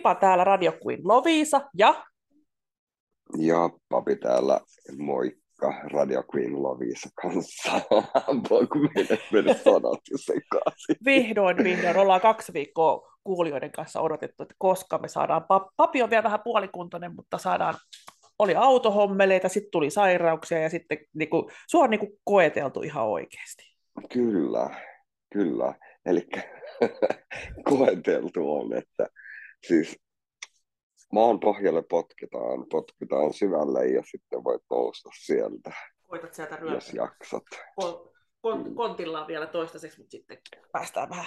Pipa täällä Radio Queen Lovisa ja... Ja papi täällä, moikka, Radio Queen Lovisa kanssa. Voinko mennä, mennä sanat sekaisin? Vihdoin, vihdoin. Ollaan kaksi viikkoa kuulijoiden kanssa odotettu, että koska me saadaan... Papi on vielä vähän puolikuntoinen, mutta saadaan oli autohommeleita, sitten tuli sairauksia ja sitten niin kuin, sua on niin kuin, koeteltu ihan oikeasti. Kyllä, kyllä. Eli koeteltu on, että siis maan pohjalle potkitaan, potkitaan syvälle ja sitten voit nousta sieltä. Voitat sieltä ryöpää. Jos jaksat. Kon, kon, kontillaan vielä toistaiseksi, mutta sitten päästään vähän,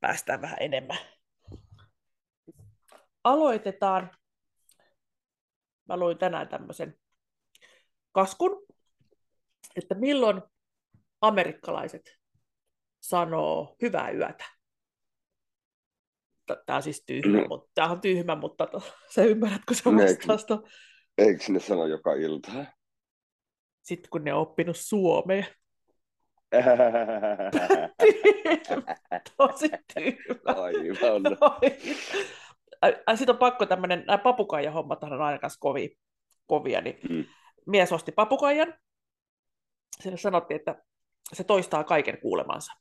päästään vähän enemmän. Aloitetaan. Mä luin tänään tämmöisen kaskun, että milloin amerikkalaiset sanoo hyvää yötä tämä on siis tyhmä, no. mutta tämä on tyhmä, mutta sä ymmärrät, kun se vastausta. Eikö ne sano joka ilta? Sitten kun ne on oppinut suomea. Tosi tyhmä. Aivan. Sitten on pakko tämmöinen, nämä papukaija-hommat on aina kanssa kovia, kovia niin mm. mies osti papukaijan. Sille sanottiin, että se toistaa kaiken kuulemansa.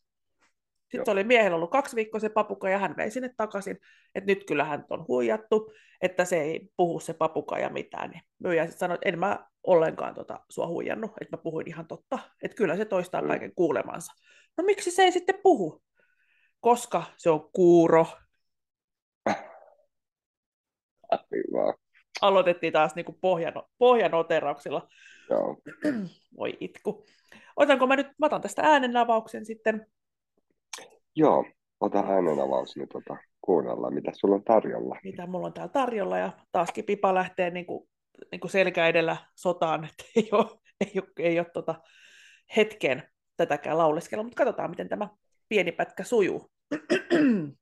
Sitten Joo. oli miehellä ollut kaksi viikkoa se papuka ja hän vei sinne takaisin, että nyt kyllä hän on huijattu, että se ei puhu se papukaija mitään. Niin myyjä sitten sanoi, että en mä ollenkaan tota sua huijannut, että mä puhuin ihan totta, että kyllä se toistaa mm. kaiken kuulemansa. No miksi se ei sitten puhu? Koska se on kuuro. Aivan. Aloitettiin taas niin kuin pohjan, pohjanoterauksilla. Joo. Voi itku. Otanko mä nyt, mä otan tästä äänenavauksen sitten Joo, ota avaus, niin tota, kuunnellaan, mitä sulla on tarjolla. Mitä mulla on täällä tarjolla, ja taaskin Pipa lähtee niin kuin, niin kuin selkä edellä sotaan, että ei ole, ei ole, ei ole tota hetken tätäkään lauleskella, mutta katsotaan, miten tämä pieni pätkä sujuu.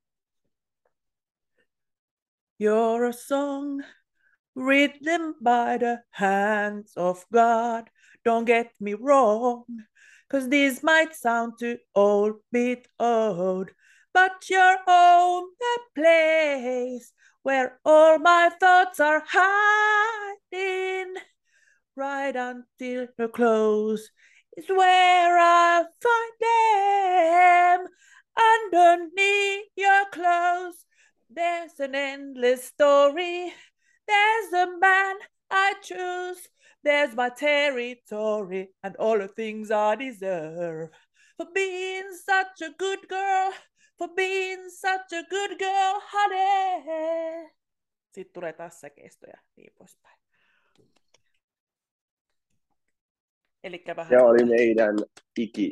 You're a song written by the hands of God. Don't get me wrong. Cause this might sound too old, bit old, but you're home, the place where all my thoughts are hiding. Right until the close is where I'll find them. Underneath your clothes, there's an endless story. There's a man I choose There's my territory and all the things I deserve. For being such a good girl, for being such a good girl, honey. Sitten tulee taas säkeistö ja niin poispäin. Elikkä vähän... Se oli meidän iki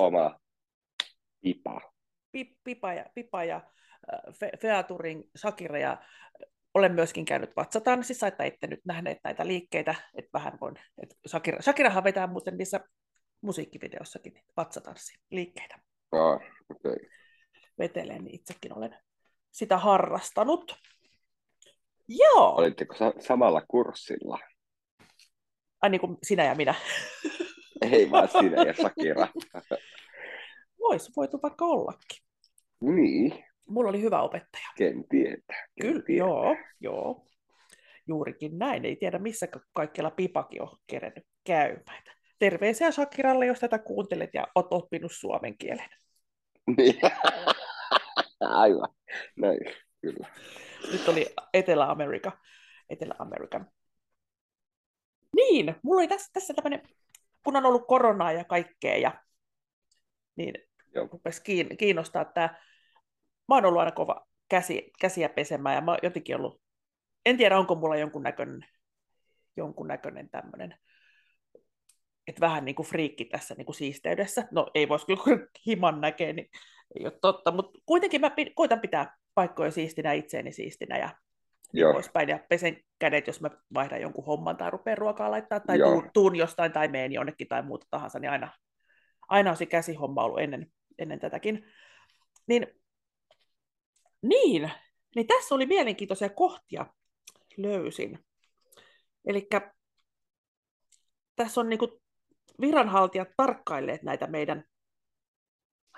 oma pipa. Pipa ja, pipa ja Fe, Featuring Shakira ja olen myöskin käynyt vatsatanssissa, että ette nyt nähneet näitä liikkeitä, että vähän voin, että Shakira, Shakirahan vetää muuten niissä musiikkivideossakin liikkeitä. Ah, okay. Veteleen, niin itsekin olen sitä harrastanut. Joo. Olitteko sa- samalla kurssilla? Ai niin kuin sinä ja minä. Ei vaan sinä ja Shakira. Voisi voitu vaikka ollakin. Niin. Mulla oli hyvä opettaja. Ken tietää. Ken Kyllä, tietää. joo, joo. Juurikin näin. Ei tiedä, missä kaikkialla pipakin on kerennyt käymään. Terveisiä Shakiralle, jos tätä kuuntelet ja oot oppinut suomen kielen. Aivan. Näin, kyllä. Nyt oli Etelä-Amerika. Etelä-Amerikan. Niin, mulla oli tässä, tässä tämmöinen, kun on ollut koronaa ja kaikkea, ja niin rupesi kiinnostaa tämä mä oon ollut aina kova käsi, käsiä pesemään ja mä oon jotenkin ollut, en tiedä onko mulla jonkunnäköinen, jonkunnäköinen tämmöinen, että vähän niin kuin friikki tässä niin kuin siisteydessä. No ei voisi kyllä, himan näkee, niin ei ole totta, mutta kuitenkin mä koitan pitää paikkoja siistinä, itseäni siistinä ja niin poispäin. Ja pesen kädet, jos mä vaihdan jonkun homman tai rupean ruokaa laittaa tai tuun, tuun, jostain tai meen jonnekin tai muuta tahansa, niin aina, aina on se käsihomma ollut ennen, ennen tätäkin. Niin niin, niin tässä oli mielenkiintoisia kohtia löysin. Eli tässä on niinku viranhaltijat tarkkailleet näitä meidän,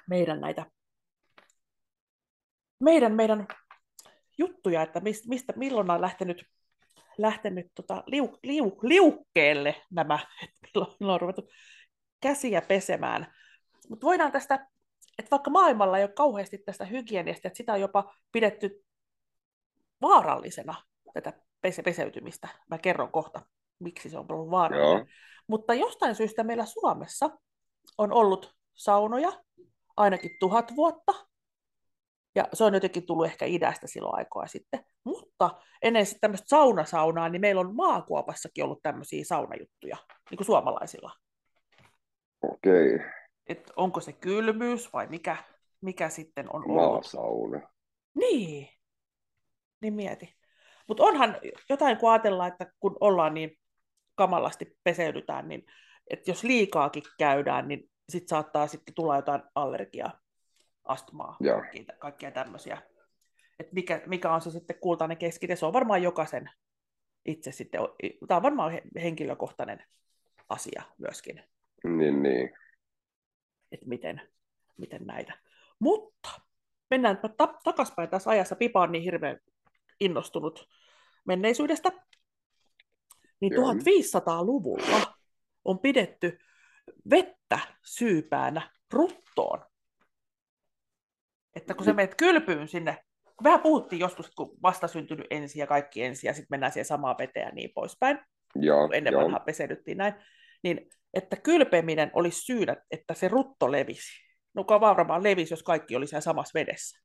meidän näitä meidän, meidän juttuja, että mistä, milloin on lähtenyt, lähtenyt tota, liu, liu, liukkeelle nämä, että milloin on ruvettu käsiä pesemään. Mutta voidaan tästä, että vaikka maailmalla ei ole kauheasti tästä hygieniasta, että sitä on jopa pidetty vaarallisena, tätä pese- peseytymistä. Mä kerron kohta, miksi se on ollut vaarallinen. Joo. Mutta jostain syystä meillä Suomessa on ollut saunoja ainakin tuhat vuotta, ja se on jotenkin tullut ehkä idästä silloin aikoa sitten. Mutta ennen sitten tämmöistä saunasaunaa, niin meillä on maakuopassakin ollut tämmöisiä saunajuttuja, niin kuin suomalaisilla. Okei. Okay. Et onko se kylmyys vai mikä, mikä sitten on ollut? Maasauna. Niin. Niin mieti. Mutta onhan jotain, kun ajatellaan, että kun ollaan niin kamalasti peseydytään, niin että jos liikaakin käydään, niin sitten saattaa sitten tulla jotain allergiaa, astmaa, kaikkia, kaikkia tämmöisiä. Että mikä, mikä on se sitten kultainen keskite, se on varmaan jokaisen itse sitten, tämä on varmaan henkilökohtainen asia myöskin. Niin, niin. Että miten, miten näitä. Mutta mennään ta- takaspäin tässä ajassa. Pipa on niin hirveän innostunut menneisyydestä. Niin 1500-luvulla on pidetty vettä syypäänä ruttoon. Että kun sä menet kylpyyn sinne, vähän puhuttiin joskus, kun vastasyntynyt ensi ja kaikki ensi ja sitten mennään siihen samaan veteen ja niin poispäin, joo, ennen joo. vanhaa peseydyttiin näin, niin että kylpeminen olisi syynä, että se rutto levisi. No varmaan levisi, jos kaikki oli siellä samassa vedessä.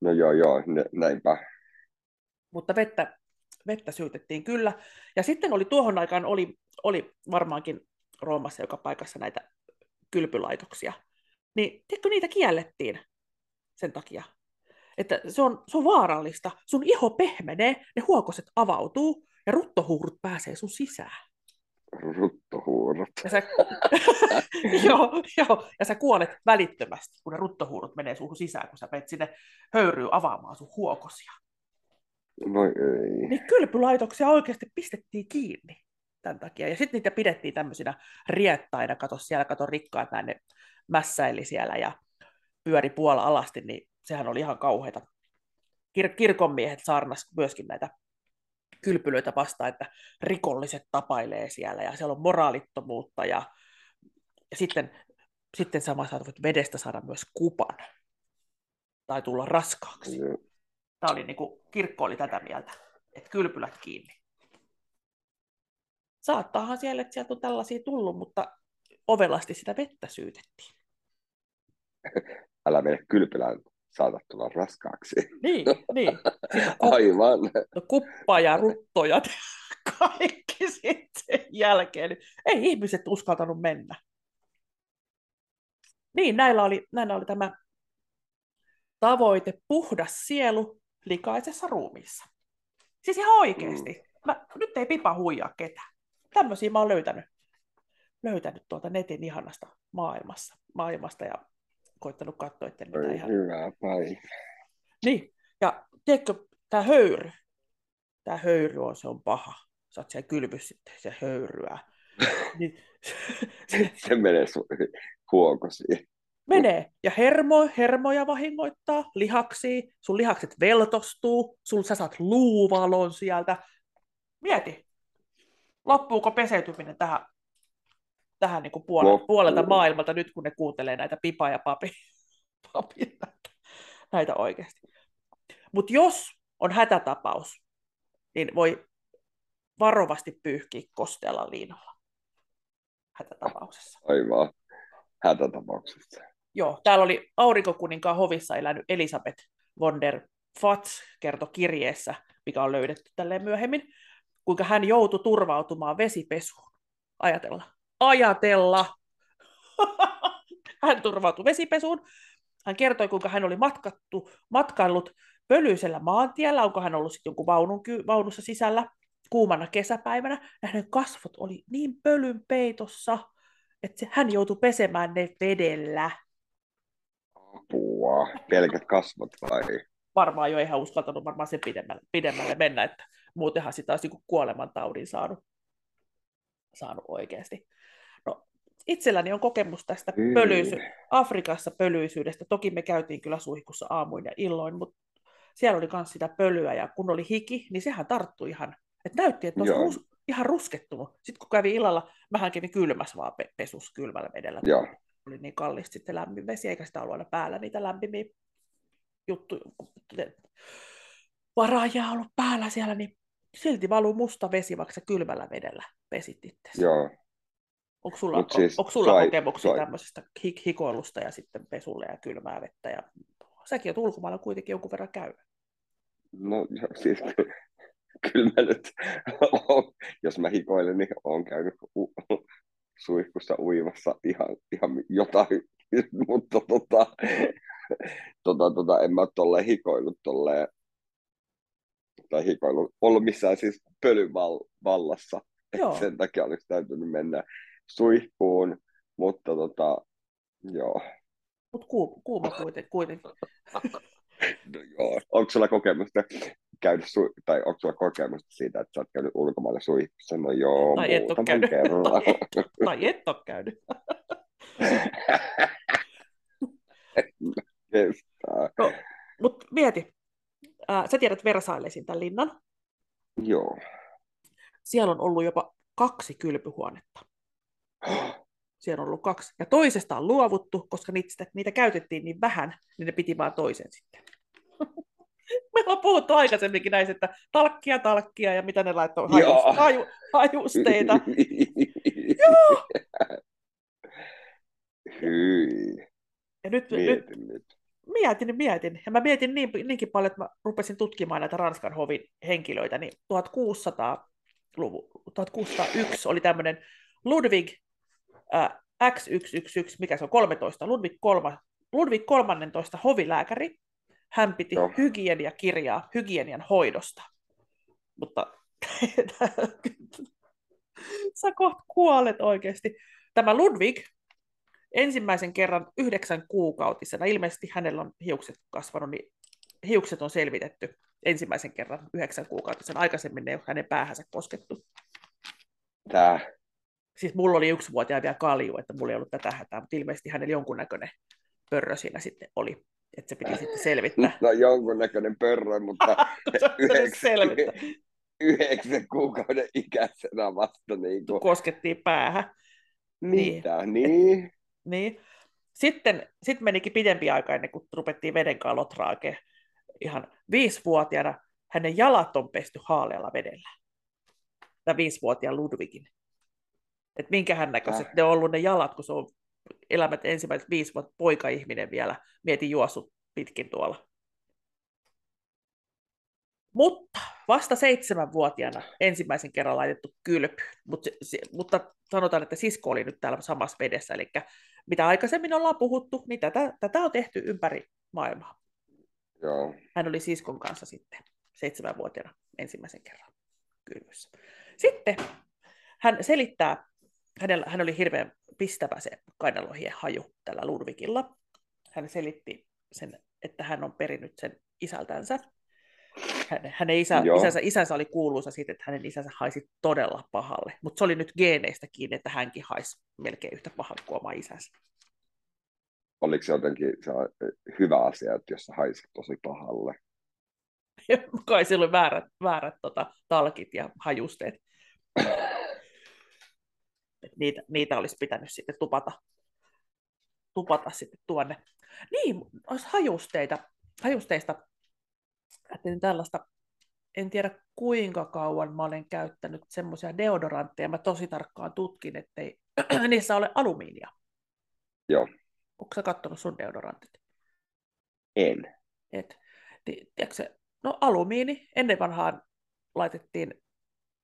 No joo, joo, näinpä. Mutta vettä, vettä syytettiin kyllä. Ja sitten oli tuohon aikaan oli, oli varmaankin Roomassa joka paikassa näitä kylpylaitoksia. Niin tiedätkö, niitä kiellettiin sen takia. Että se on, se on vaarallista. Sun iho pehmenee, ne huokoset avautuu ja ruttohuurut pääsee sun sisään. Ruttohuurut. Ja sä, joo, joo, ja sä kuolet välittömästi, kun ne ruttohuurut menee suhun sisään, kun sä menet sinne höyryyn avaamaan sun huokosia. No ei. Niin kylpylaitoksia oikeasti pistettiin kiinni tämän takia. Ja sitten niitä pidettiin tämmöisinä riettaina, kato siellä, kato rikkaat näin ne mässäili siellä ja pyöri puola alasti, niin sehän oli ihan kauheita. Kir- kirkonmiehet saarnas myöskin näitä kylpylöitä vastaan, että rikolliset tapailee siellä ja siellä on moraalittomuutta ja, ja sitten, sitten samassa voit vedestä saada myös kupan tai tulla raskaaksi. Tämä oli niin kuin, kirkko oli tätä mieltä, että kylpylät kiinni. Saattaahan siellä, että sieltä on tällaisia tullut, mutta ovelasti sitä vettä syytettiin. Älä mene kylpylään, saatat tulla raskaaksi. Niin, niin. Kup- Aivan. No, kuppa ja ruttoja, kaikki sitten jälkeen. Ei ihmiset uskaltanut mennä. Niin, näillä oli, näillä oli tämä tavoite puhdas sielu likaisessa ruumiissa. Siis ihan oikeasti. Mm. Mä, nyt ei pipa huijaa ketään tämmöisiä mä oon löytänyt, löytänyt tuolta netin ihanasta maailmassa, maailmasta ja koittanut katsoa, että mitä ihan... Hyvä päivä. Niin, ja tiedätkö, tämä höyry, tämä höyry on, se on paha. Sä oot siellä kylpys sitten, se höyryää. niin, se, se menee huokosiin. Menee. Ja hermo, hermoja vahingoittaa, lihaksia, sun lihakset veltostuu, sun sä saat luuvalon sieltä. Mieti, loppuuko peseytyminen tähän, tähän niin kuin puolelta, puolelta maailmalta nyt, kun ne kuuntelee näitä pipa ja papi, papi näitä, näitä oikeasti. Mutta jos on hätätapaus, niin voi varovasti pyyhkiä kosteella liinalla hätätapauksessa. Aivan, hätätapauksessa. Joo, täällä oli aurinkokuninkaan hovissa elänyt Elisabeth von der Fatz kertoi kirjeessä, mikä on löydetty tälleen myöhemmin, kuinka hän joutui turvautumaan vesipesuun. Ajatella. Ajatella! hän turvautui vesipesuun. Hän kertoi, kuinka hän oli matkattu, matkaillut pölyisellä maantiellä, onko hän ollut sitten jonkun vaunun, vaunussa sisällä kuumana kesäpäivänä, ja hänen kasvot oli niin pölyn peitossa, että hän joutui pesemään ne vedellä. Apua, pelkät kasvot vai? Varmaan jo ihan uskaltanut varmaan sen pidemmälle, pidemmälle mennä, että muutenhan sitä olisi niin kuolemantaudin saanut, saanut oikeasti. Itselläni on kokemus tästä mm. pölyisy- Afrikassa pölyisyydestä. Toki me käytiin kyllä suihkussa aamuin ja illoin, mutta siellä oli myös sitä pölyä, ja kun oli hiki, niin sehän tarttui ihan, että näytti, että olisi rus, ihan ruskettunut. Sitten kun kävi illalla, mähän kävin kylmässä vaan pe- pesus kylmällä vedellä. Joo. Oli niin kallista sitten lämmin vesi, eikä sitä ollut aina päällä niitä lämpimiä juttuja. Varaajaa ollut päällä siellä, niin silti valuu musta vesi, vaikka sä kylmällä vedellä pesit itse. Joo. Onko sulla, Mut siis onko sulla sai, kokemuksia sai. tämmöisestä hik- hikoilusta ja sitten pesulle ja kylmää vettä? Ja... Säkin oot ulkomailla kuitenkin jonkun verran käy. No siis kyllä mä nyt, jos mä hikoilen, niin olen käynyt u- suihkussa uimassa ihan, ihan jotain, mutta tota, tota, tota, en mä tolleen hikoillut tolleen, tai hikoillut, ollut missään siis pölyn vallassa. Sen takia olisi täytynyt mennä suihkuun, mutta tota, joo. Mutta kuuma, kuuma kuitenkin. no joo. Onko sulla kokemusta käynyt, su- tai onko sulla kokemusta siitä, että sä oot käynyt ulkomailla suihkussa? No joo, tai et ole käynyt. tai, et, tai et ole käynyt. No, mutta mieti, äh, sä tiedät Versailesin tämän linnan. Joo. Siellä on ollut jopa kaksi kylpyhuonetta. Siellä on ollut kaksi. Ja toisesta on luovuttu, koska niitä, niitä käytettiin niin vähän, niin ne piti vaan toisen sitten. Me ollaan puhuttu aikaisemminkin näistä, että talkkia, talkkia ja mitä ne laittoi, hajus, haju, hajusteita. Joo. Hyi. Ja nyt, mietin, nyt, nyt. Mietin, mietin. Ja mä mietin niin, niinkin paljon, että mä rupesin tutkimaan näitä Ranskan hovin henkilöitä, niin 1600 1601 oli tämmöinen Ludwig äh, X111, mikä se on 13, Ludwig, 3, Ludwig 13 hovilääkäri. Hän piti no. hygieniakirjaa hygienian hoidosta. Mutta sä kohta kuolet oikeasti. Tämä Ludwig ensimmäisen kerran yhdeksän kuukautisena, ilmeisesti hänellä on hiukset kasvanut, niin hiukset on selvitetty ensimmäisen kerran yhdeksän kuukautisen. Aikaisemmin ne ei ole hänen päähänsä koskettu. Tää. Siis mulla oli yksivuotiaan vielä kalju, että mulla ei ollut tätä hätää, mutta ilmeisesti hänellä jonkunnäköinen pörrö siinä sitten oli, että se piti sitten selvittää. No jonkunnäköinen pörrö, mutta yhdeksän, yhdeksän kuukauden ikäisenä vasta niin kuin... Koskettiin päähän. Mitä, niin? niin. niin. Sitten, sitten menikin pidempi aika ennen kuin rupettiin veden kanssa ihan viisivuotiaana hänen jalat on pesty haalealla vedellä. Tämä viisivuotiaan Ludwigin. Että minkähän näköiset äh. ne on ollut ne jalat, kun se on elämät ensimmäiset viisi vuotta poika-ihminen vielä. Mietin juossut pitkin tuolla. Mutta vasta seitsemänvuotiaana ensimmäisen kerran laitettu kylpy. Mut, se, mutta sanotaan, että sisko oli nyt täällä samassa vedessä. Eli mitä aikaisemmin ollaan puhuttu, niin tätä, tätä on tehty ympäri maailmaa. Joo. Hän oli siskon kanssa sitten seitsemänvuotiaana ensimmäisen kerran kylvyssä. Sitten hän selittää, hänellä, hän oli hirveän pistävä se kainalohien haju tällä Ludwigilla. Hän selitti sen, että hän on perinnyt sen isältänsä. Hänen, hänen isä, isänsä, isänsä oli kuuluisa siitä, että hänen isänsä haisi todella pahalle. Mutta se oli nyt geeneistä kiinni, että hänkin haisi melkein yhtä pahalle kuin oma isänsä oliko se jotenkin se hyvä asia, että jos sä haisit tosi pahalle? Kai sillä oli väärät, väärät tota, talkit ja hajusteet. Niitä, niitä olisi pitänyt sitten tupata, tupata sitten tuonne. Niin, olisi hajusteita. Hajusteista ajattelin tällaista, en tiedä kuinka kauan mä olen käyttänyt semmoisia deodorantteja. Mä tosi tarkkaan tutkin, ettei niissä ole alumiinia. Joo. Onko sä kattonut sun deodorantit? En. Et, tiedätkö se, no alumiini, ennen vanhaan laitettiin,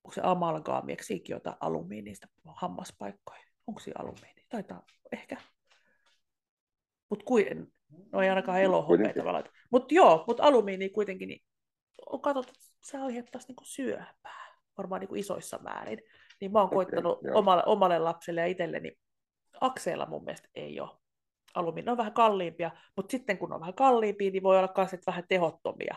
onko se amalgaami, eikö siinkin jotain alumiinista hammaspaikkoja? Onko se alumiini? Taitaa ehkä. Mutta kuin, no ei ainakaan elohopeita laita. Mutta joo, mutta alumiini kuitenkin, niin on katsottu, että se aiheuttaisi niinku syöpää, varmaan niinku isoissa määrin. Niin mä oon okay, koittanut omalle, omalle lapselle ja itselleni, akseilla mun mielestä ei ole alumiini. Ne on vähän kalliimpia, mutta sitten kun on vähän kalliimpia, niin voi olla myös vähän tehottomia.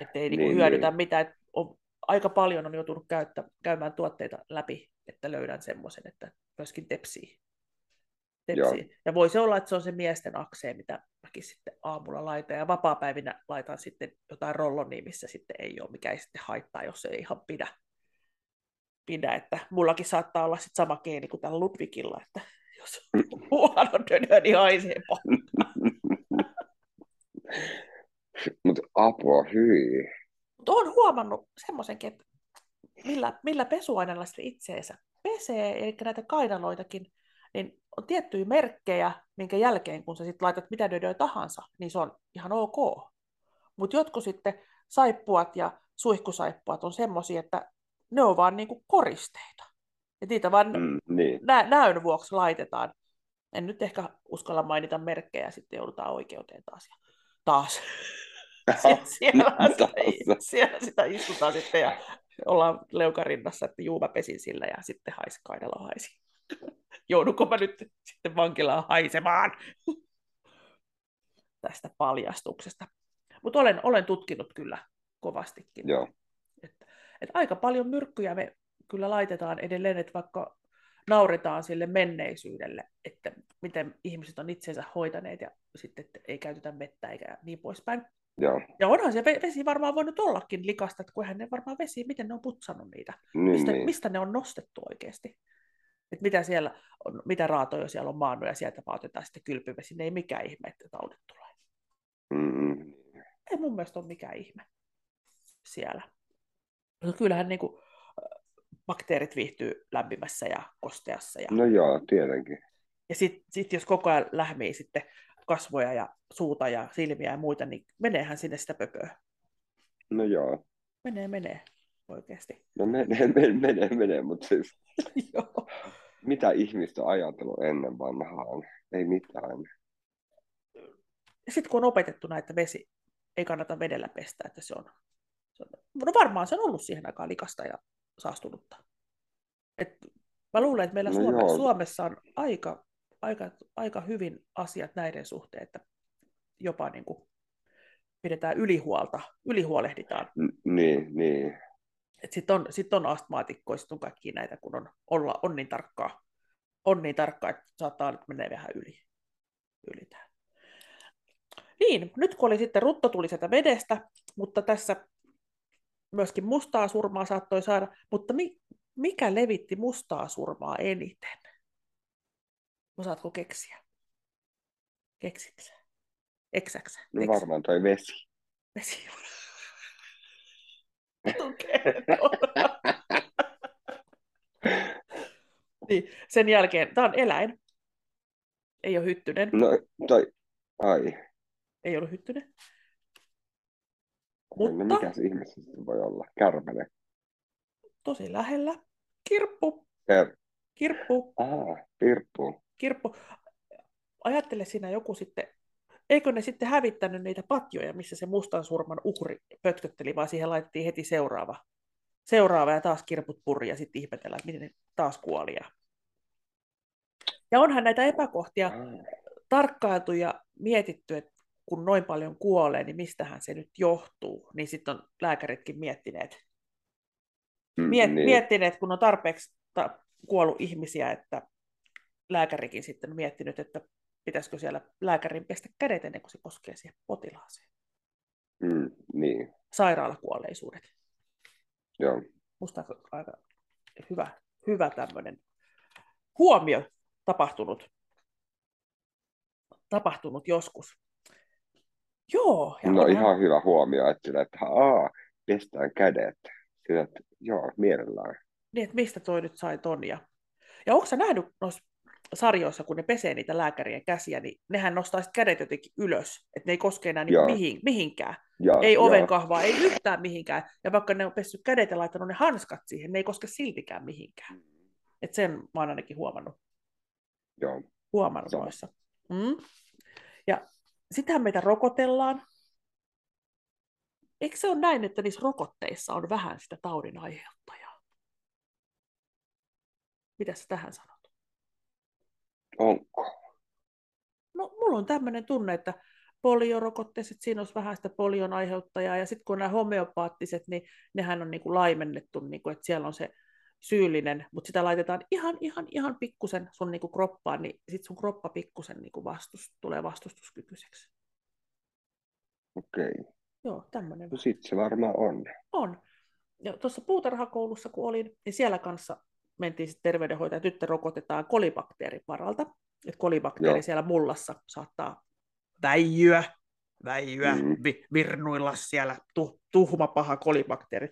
Että ei niinku niin, hyödytä niin. mitään. Et on, aika paljon on joutunut käyttä, käymään tuotteita läpi, että löydän semmoisen, että myöskin tepsii, Tepsi. Ja voisi olla, että se on se miesten aksee, mitä mäkin sitten aamulla laitan. Ja vapaa-päivinä laitan sitten jotain rollonia, missä sitten ei ole, mikä ei sitten haittaa, jos se ei ihan pidä. pidä. Että mullakin saattaa olla sitten sama geeni kuin tällä Ludwigilla, että jos huono dönö, niin haisee Mutta apua, hyi. Mutta olen huomannut semmoisenkin, että millä, millä pesuaineella sitten itseensä pesee, eli näitä kainaloitakin, niin on tiettyjä merkkejä, minkä jälkeen, kun sä sitten laitat mitä dödöä tahansa, niin se on ihan ok. Mutta jotkut sitten saippuat ja suihkusaippuat on semmoisia, että ne on vaan niinku koristeita. Ja niitä vaan mm, niin. nä- näön vuoksi laitetaan. En nyt ehkä uskalla mainita merkkejä, sitten joudutaan oikeuteen taas. Ja taas. Sie- siellä, sitä, siellä sitä istutaan sitten ja ollaan leukarinnassa, että juu mä pesin sillä ja sitten haisi kainalo haisi. Joudunko mä nyt sitten vankilaan haisemaan tästä paljastuksesta. Mutta olen, olen tutkinut kyllä kovastikin. Joo. Että, että aika paljon myrkkyjä me kyllä laitetaan edelleen, että vaikka nauretaan sille menneisyydelle, että miten ihmiset on itsensä hoitaneet ja sitten että ei käytetä vettä eikä niin poispäin. Joo. Ja onhan se vesi varmaan voinut ollakin likasta, että kunhan ne varmaan vesi, miten ne on putsannut niitä. Niin, mistä, niin. mistä ne on nostettu oikeasti. Että mitä siellä on, mitä raatoja siellä on maannut ja sieltä otetaan sitten kylpyvesi. Ne ei mikään ihme, että taudit tulee. Mm. Ei mun mielestä ole mikään ihme siellä. No kyllähän niin kuin, bakteerit viihtyy lämpimässä ja kosteassa. Ja... No joo, tietenkin. Ja sitten sit jos koko ajan lähmii sitten kasvoja ja suuta ja silmiä ja muita, niin meneehän sinne sitä pöpöä. No joo. Menee, menee oikeasti. No menee, menee, menee, menee mutta siis Joo. mitä ihmistä ajatellut ennen vanhaan? Ei mitään. Sitten kun on opetettu näitä vesi, ei kannata vedellä pestä, että se on, se on no varmaan se on ollut siihen aikaan likasta ja saastunutta. Et mä luulen, että meillä No Suome, joo. Suomessa on aika, aika, aika hyvin asiat näiden suhteen, että jopa niin kuin pidetään ylihuolta, ylihuolehditaan. Niin, niin. Sitten on, sit on astmaatikkoja, sit on kaikki näitä, kun on, olla, on niin tarkkaa, on niin tarkkaa, että saattaa nyt mennä vähän yli. yli. Niin, nyt kun oli sitten rutto tuli sieltä vedestä, mutta tässä myöskin mustaa surmaa saattoi saada, mutta mi, mikä levitti mustaa surmaa eniten? Osaatko keksiä? Keksiksä? Eksäksä? No varmaan toi vesi. Vesi. Niin, sen jälkeen, tämä on eläin. Ei ole hyttynen. No toi, ai. Ei ollut hyttynen. No Mutta mikä se ihme se sitten voi olla? Kärpäne. tosi lähellä. Kirppu. Per... Kirppu. Ah, pirppu. Kirppu. Ajattele siinä joku sitten, eikö ne sitten hävittänyt niitä patjoja, missä se mustan surman uhri pötkötteli, vaan siihen laitettiin heti seuraava. Seuraava ja taas kirput puri ja sitten ihmetellään, miten ne taas kuoli. Ja, onhan näitä epäkohtia Ah, tarkkailtu ja mietitty, että kun noin paljon kuolee, niin mistähän se nyt johtuu. Niin sitten on lääkäritkin miettineet, mm, miet, niin. miettineet kun on tarpeeksi ta- kuollut ihmisiä, että lääkärikin sitten miettinyt, että pitäisikö siellä lääkärin pestä kädet ennen kuin se koskee siihen potilaaseen. Mm, niin, Sairaalakuolleisuudet. joo. Musta on aika hyvä, hyvä tämmöinen huomio tapahtunut, tapahtunut joskus. Joo. Ja No ihan hyvä huomio, että, sillä, että aa, pestään kädet. Sillä, että joo, mielellään. niin, että mistä toi nyt sai ton. Ja, ja onko sä nähnyt noissa sarjoissa, kun ne pesee niitä lääkärien käsiä, niin nehän nostaa kädet jotenkin ylös, että ne ei koske enää niin mihin, mihinkään. Ja, Ei joo, oven kahvaa, ei yhtään mihinkään. Ja vaikka ne on pessyt kädet ja laittanut ne hanskat siihen, ne ei koske siltikään mihinkään. Et sen mä oon ainakin huomannut, Joo, huomannut Sama. noissa. Mm. Ja sitähän meitä rokotellaan. Eikö se ole näin, että niissä rokotteissa on vähän sitä taudin aiheuttajaa? Mitä sä tähän sanot? Onko? No, mulla on tämmöinen tunne, että poliorokotteessa, että siinä olisi vähän sitä polion aiheuttajaa, ja sitten kun nämä homeopaattiset, niin nehän on niin kuin laimennettu, niin kuin, että siellä on se syyllinen, mutta sitä laitetaan ihan, ihan, ihan pikkusen sun niinku kroppaan, niin sit sun kroppa pikkusen niinku vastus, tulee vastustuskykyiseksi. Okei. Okay. Joo, tämmöinen. No sit se varmaan on. On. Ja tuossa puutarhakoulussa, kun olin, niin siellä kanssa mentiin sitten terveydenhoitaja, tyttö rokotetaan kolibakteerin varalta. Että kolibakteeri Joo. siellä mullassa saattaa väijyä, väijyä, mm. vi, virnuilla siellä, tu, tuhma paha kolibakteeri.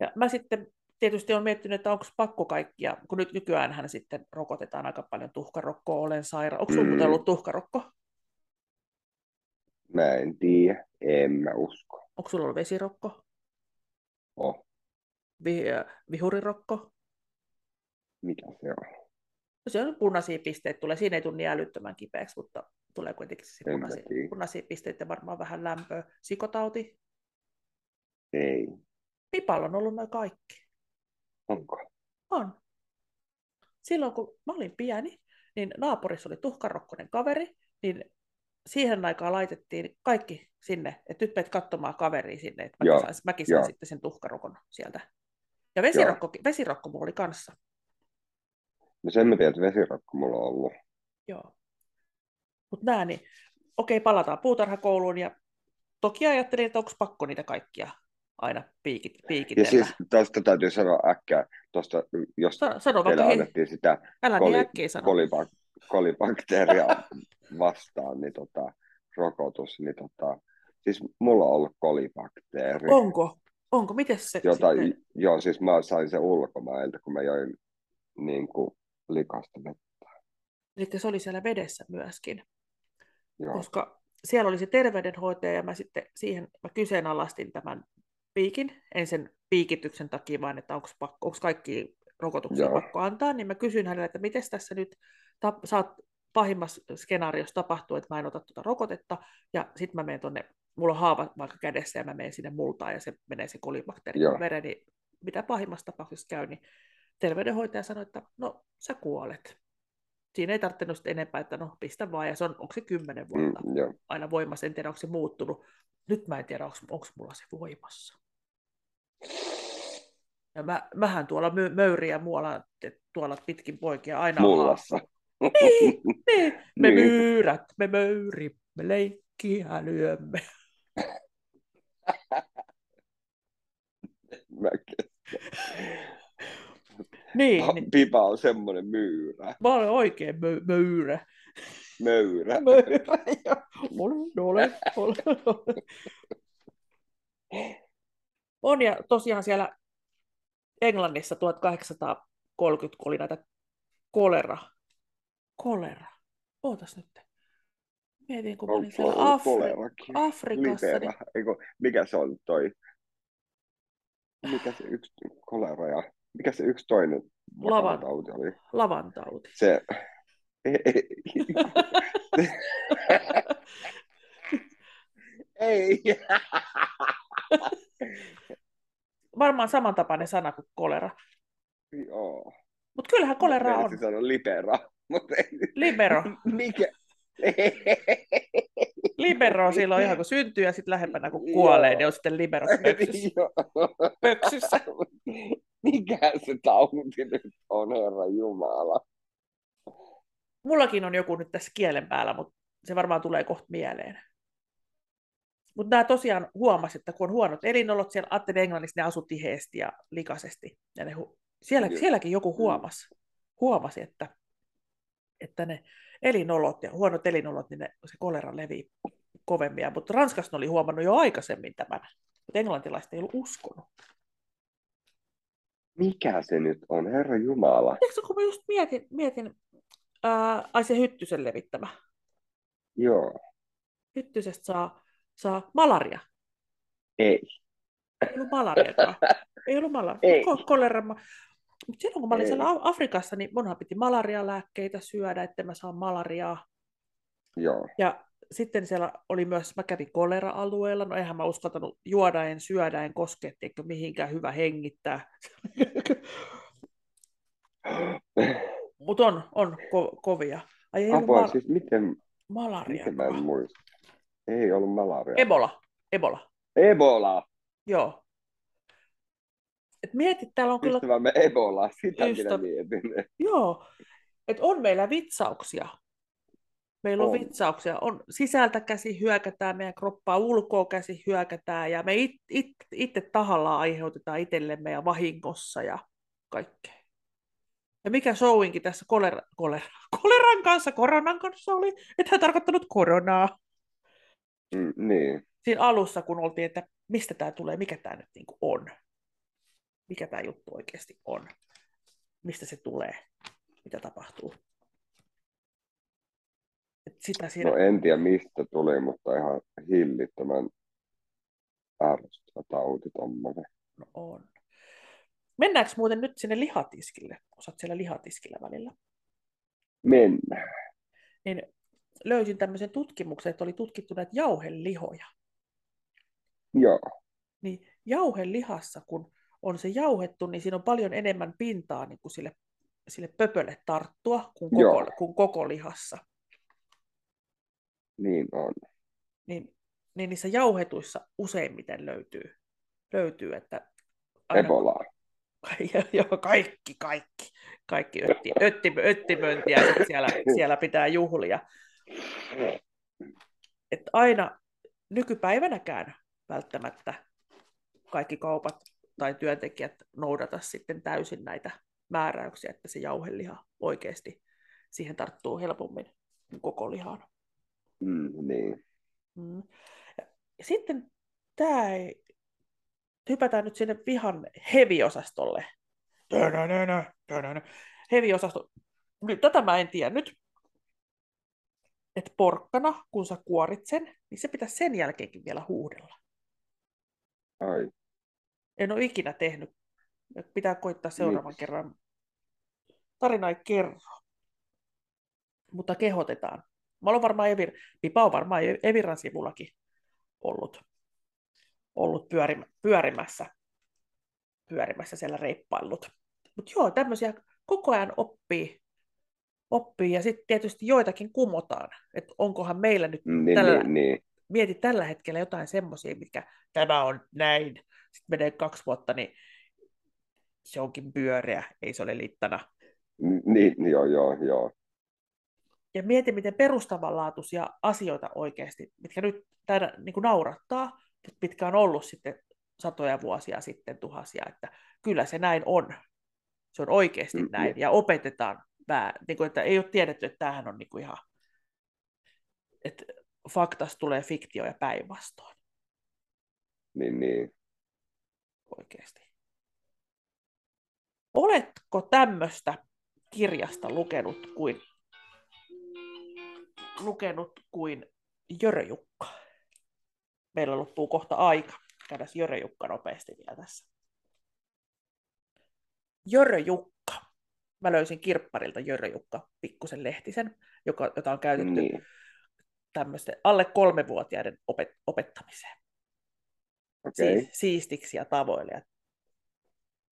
Ja mä sitten tietysti olen miettinyt, että onko pakko kaikkia, kun nyt nykyään sitten rokotetaan aika paljon tuhkarokkoa, olen saira. Onko sinulla mm. ollut tuhkarokko? Mä en tiedä, en mä usko. Onko sulla ollut vesirokko? Oh. Vi, vihurirokko? Mitä se on? No se on punaisia pisteitä, tulee. Siinä ei tule niin älyttömän kipeäksi, mutta tulee kuitenkin se punaisia, punaisia pisteitä varmaan vähän lämpöä. Sikotauti? Ei. Pipalla on ollut noin kaikki. Onko? On. Silloin kun mä olin pieni, niin naapurissa oli tuhkarokkonen kaveri, niin siihen aikaan laitettiin kaikki sinne, että nyt menet katsomaan kaveria sinne, että mäkin sain, mäkin sain sitten sen tuhkarokon sieltä. Ja vesirokko, vesirokko mulla oli kanssa. No sen mä tiedän, että vesirokko mulla on ollut. Joo. Mutta nää, niin okei, palataan puutarhakouluun ja toki ajattelin, että onko pakko niitä kaikkia aina piikit, piikitellä. Ja siis tuosta täytyy sanoa äkkiä, tuosta, jos Sa- sano teille annettiin sitä älä koli, niin sano. kolibak, kolibakteeria vastaan, niin tota, rokotus, niin tota, siis mulla on ollut kolibakteeri. Onko? Onko? Miten se Jota, Joo, siis mä sain sen ulkomailta, kun mä join niin kuin, likasta vettä. Eli se oli siellä vedessä myöskin. Joo. Koska siellä oli se terveydenhoitaja ja mä sitten siihen mä kyseenalaistin tämän piikin, en sen piikityksen takia, vaan että onko, pakko, onko kaikki rokotuksia Joo. pakko antaa, niin mä kysyin hänelle, että miten tässä nyt ta- saat pahimmassa skenaariossa tapahtuu, että mä en ota tuota rokotetta, ja sitten mä menen tuonne, mulla on haava vaikka kädessä, ja mä menen sinne multaan, ja se menee se kolibakteeri vereen, niin mitä pahimmassa tapauksessa käy, niin terveydenhoitaja sanoi, että no sä kuolet. Siinä ei tarvinnut enempää, että no pistä vaan, ja se on, onko se kymmenen vuotta mm, aina voimassa, en tiedä onko se muuttunut. Nyt mä en tiedä, onko, onko mulla se voimassa. Ja mä, mähän tuolla mö, möyriä muualla, tuolla pitkin poikia aina Mullassa. Niin, niin, me niin. myyrät, me möyri, me leikkiä lyömme. Mä niin, niin. Pipa on semmoinen myyrä. Mä olen oikein mö- möyrä. Möyrä. möyrä, joo. Olen, olen, olen, olen. On ja tosiaan siellä Englannissa 1830, kun oli näitä kolera. Kolera. Ootas nyt. Mietin, kun olin siellä Afri- Afrikassa. Niin... Eiku, mikä se on toi? Mikä se yksi kolera ja mikä se yksi toinen lavantauti oli? Lavantauti. Se... Ei. Varmaan samantapainen sana kuin kolera. Joo. Mutta kyllähän kolera on. sanoa libera. Mutta ei... Libero. Mikä? libero on silloin ihan kun syntyy ja sitten lähempänä kun kuolee, niin on sitten libero pöksyssä. pöksyssä. Mikä se tauti nyt on, Herra Jumala? Mullakin on joku nyt tässä kielen päällä, mutta se varmaan tulee kohta mieleen. Mutta nämä tosiaan huomasi, että kun on huonot elinolot, siellä ajattelin Englannissa ne asui tiheesti ja likaisesti. Ja ne hu- siellä, sielläkin joku huomasi, huomasi että, että ne elinolot ja huonot elinolot, niin ne, se kolera levii kovemmia. Mutta Ranskassa oli huomannut jo aikaisemmin tämän, mutta englantilaiset ei ollut uskonut. Mikä se nyt on, Herra Jumala? Tiedätkö, kun mä just mietin, mietin ää, ai se hyttysen levittämä. Joo. Hyttysestä saa, saa malaria. Ei. Ei ollut malariakaan. ei ollut malaria. Ei. Kolera. Mutta silloin kun mä olin ei. siellä Afrikassa, niin munhan piti malarialääkkeitä syödä, että mä saan malariaa. Joo. Ja sitten siellä oli myös, mä kävin kolera-alueella, no eihän mä uskaltanut juoda en syödä en koske, eikö mihinkään hyvä hengittää. Mutta on, on ko- kovia. Ai, ei Apua, mal- siis miten, malaria. Miten mä en muista? Ei ollut malaria. Ebola. Ebola. Ebola. Joo. Et mieti, täällä on kyllä... Ystävämme Ebola, sitä Ystä- minä mietin. Joo, että on meillä vitsauksia. Meillä on, On. vitsauksia. On sisältä käsi hyökätään, meidän kroppaa ulkoa käsi hyökätään ja me it, it, itse tahallaan aiheutetaan itsellemme ja vahingossa ja kaikkea. Ja mikä showinkin tässä kolera, kolera, koleran kanssa, koronan kanssa oli, että hän tarkoittanut koronaa. Mm, niin, Siinä alussa, kun oltiin, että mistä tämä tulee, mikä tämä nyt niin on. Mikä tämä juttu oikeasti on. Mistä se tulee, mitä tapahtuu. Et sitä siinä... no en tiedä mistä tuli, mutta ihan hillittömän ärsyttävä tauti tommonen. No on. Mennäänkö muuten nyt sinne lihatiskille? Osaat siellä lihatiskillä välillä. Mennään. Niin löysin tämmöisen tutkimuksen, että oli tutkittu näitä jauhelihoja. Joo, Niin jauhelihassa, kun on se jauhettu, niin siinä on paljon enemmän pintaa niin kuin sille, sille pöpölle tarttua kuin koko, Joo. kuin koko lihassa. niin on. Niin, niin niissä jauhetuissa useimmiten löytyy, löytyy että aina- Ebola. Joo, kaikki, kaikki. Kaikki ötti, ötti, öttimöntiä siellä, siellä pitää juhlia. Et aina nykypäivänäkään välttämättä kaikki kaupat tai työntekijät noudata sitten täysin näitä määräyksiä, että se jauheliha oikeasti siihen tarttuu helpommin koko lihaan. Mm, niin. Mm. Ja, sitten tämä ei, hypätään nyt sinne vihan heviosastolle. Tönönönö, tönönö. Heviosasto. Nyt tätä mä en tiedä nyt. Että porkkana, kun sä kuorit sen, niin se pitäisi sen jälkeenkin vielä huudella. Ai, En ole ikinä tehnyt. Pitää koittaa seuraavan Miksi? kerran. Tarina ei kerro. Mutta kehotetaan. Mä olen varmaan Evir, Pipa on varmaan Eviran sivullakin ollut, ollut pyörim, pyörimässä, pyörimässä siellä reippaillut. Mutta joo, tämmöisiä koko ajan oppii, oppii ja sitten tietysti joitakin kumotaan. Että onkohan meillä nyt, niin, Tällä- niin, niin. mieti tällä hetkellä jotain semmoisia, mitkä tämä on näin. Sitten menee kaksi vuotta, niin se onkin pyöreä, ei se ole littana. Niin, joo, joo, joo. Ja mieti, miten perustavanlaatuisia asioita oikeasti, mitkä nyt täällä niin kuin naurattaa, mutta mitkä on ollut sitten satoja vuosia sitten, tuhansia, että kyllä se näin on. Se on oikeasti Mm, näin, ja opetetaan, pää, niin kuin, että ei ole tiedetty, että tämähän on niin kuin ihan, että faktas tulee fiktio ja päinvastoin Niin, niin. Oikeasti. Oletko tämmöistä kirjasta lukenut kuin, lukenut kuin Jörö Jukka? Meillä loppuu kohta aika. Käydään Jörö Jukka nopeasti vielä tässä. Jörö Jukka. Mä löysin kirpparilta Jörö Jukka pikkusen lehtisen, joka, jota on käytetty niin. tämmöisten alle kolmevuotiaiden opet, opettamiseen. Okei. si- siistiksi ja tavoille.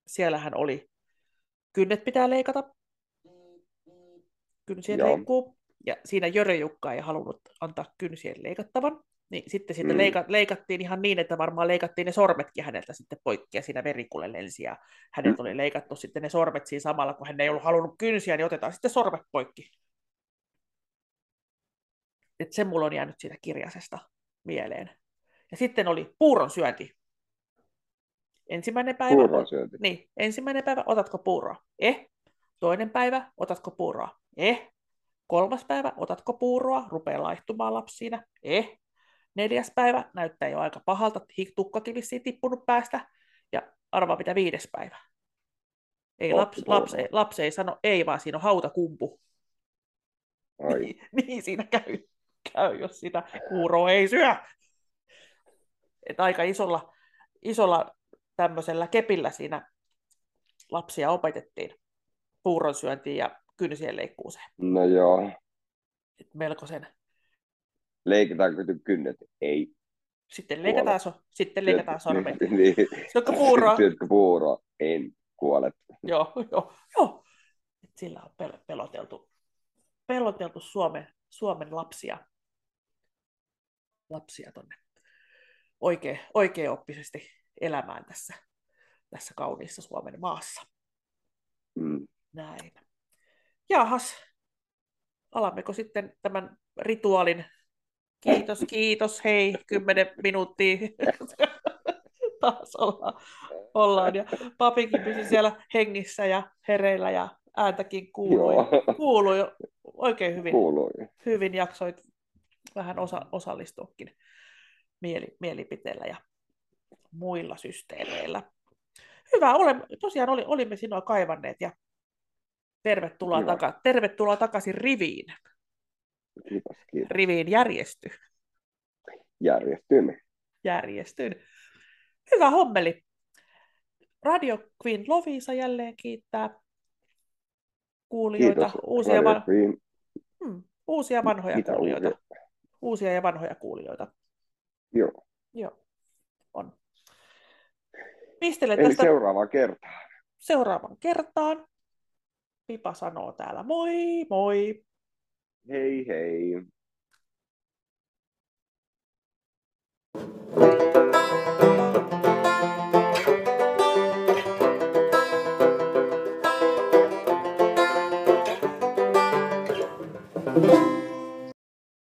Siellähän oli, kynnet pitää leikata, kynsien Joo. leikkuu, ja siinä Jörö Jukka ei halunnut antaa kynsien leikattavan, niin sitten siitä Mm. leika- leikattiin ihan niin, että varmaan leikattiin ne sormetkin häneltä sitten poikki, ja siinä verikulle lensi, ja häneltä Mm. oli leikattu sitten ne sormet siinä samalla, kun hän ei ollut halunnut kynsiä, niin otetaan sitten sormet poikki. Et se mulla on jäänyt siitä kirjasesta mieleen. Ja sitten oli puuron syönti. Ensimmäinen päivä, Puuron syönti. niin, ensimmäinen päivä, otatko puuroa? Eh. Toinen päivä, otatko puuroa? Eh. Kolmas päivä, otatko puuroa? Rupeaa laihtumaan lapsi siinä. Eh. Neljäs päivä, näyttää jo aika pahalta, tukkakin vissiin tippunut päästä. Ja arvaa mitä viides päivä. Ei, lapsi, lapsi, puuroa. lapsi ei sano ei, vaan siinä on hautakumpu. Ai, Niin, niin siinä käy, käy, jos sitä puuroa ei syö. Et aika isolla, isolla tämmöisellä kepillä siinä lapsia opetettiin puuron syöntiin ja kynsien leikkuuseen. no joo. Et melkoisen. Leikitäänkö kynnet? Ei. Sitten leikataan, so, sitten leikataan sormet. Niin, niin. Syötkö puuroa? Syötkö puuroa? En. Kuolet. joo, joo, joo. Et sillä on pel- peloteltu, peloteltu Suomen, Suomen lapsia, lapsia tonne oikein, oikein oppisesti elämään tässä, tässä kauniissa Suomen maassa. Mm. Näin. Jaahas, alammeko sitten tämän rituaalin? Kiitos, kiitos, hei, kymmenen minuuttia. Taas ollaan, ollaan. Ja papikin pysyi siellä hengissä ja hereillä ja ääntäkin kuului, kuului oikein hyvin. Kuului. Hyvin jaksoit vähän osa, osallistuakin mieli, mielipiteillä ja muilla systeemeillä. Hyvä, olemme, tosiaan oli, olimme sinua kaivanneet ja tervetuloa, taka, tervetuloa takaisin riviin. Kiitos, kiitos. Riviin järjesty. Järjestyn. Järjestyn. Hyvä hommeli. Radio Queen Lovisa jälleen kiittää kuulijoita. Kiitos, uusia, van... Hmm, uusia vanhoja Mitä kuulijoita. uusia? Uusia ja vanhoja kuulijoita. Joo. Joo, on. Pistelen Eli tästä seuraavaan kertaan. seuraavan kertaan. Pipa sanoo täällä moi, moi. Hei hei.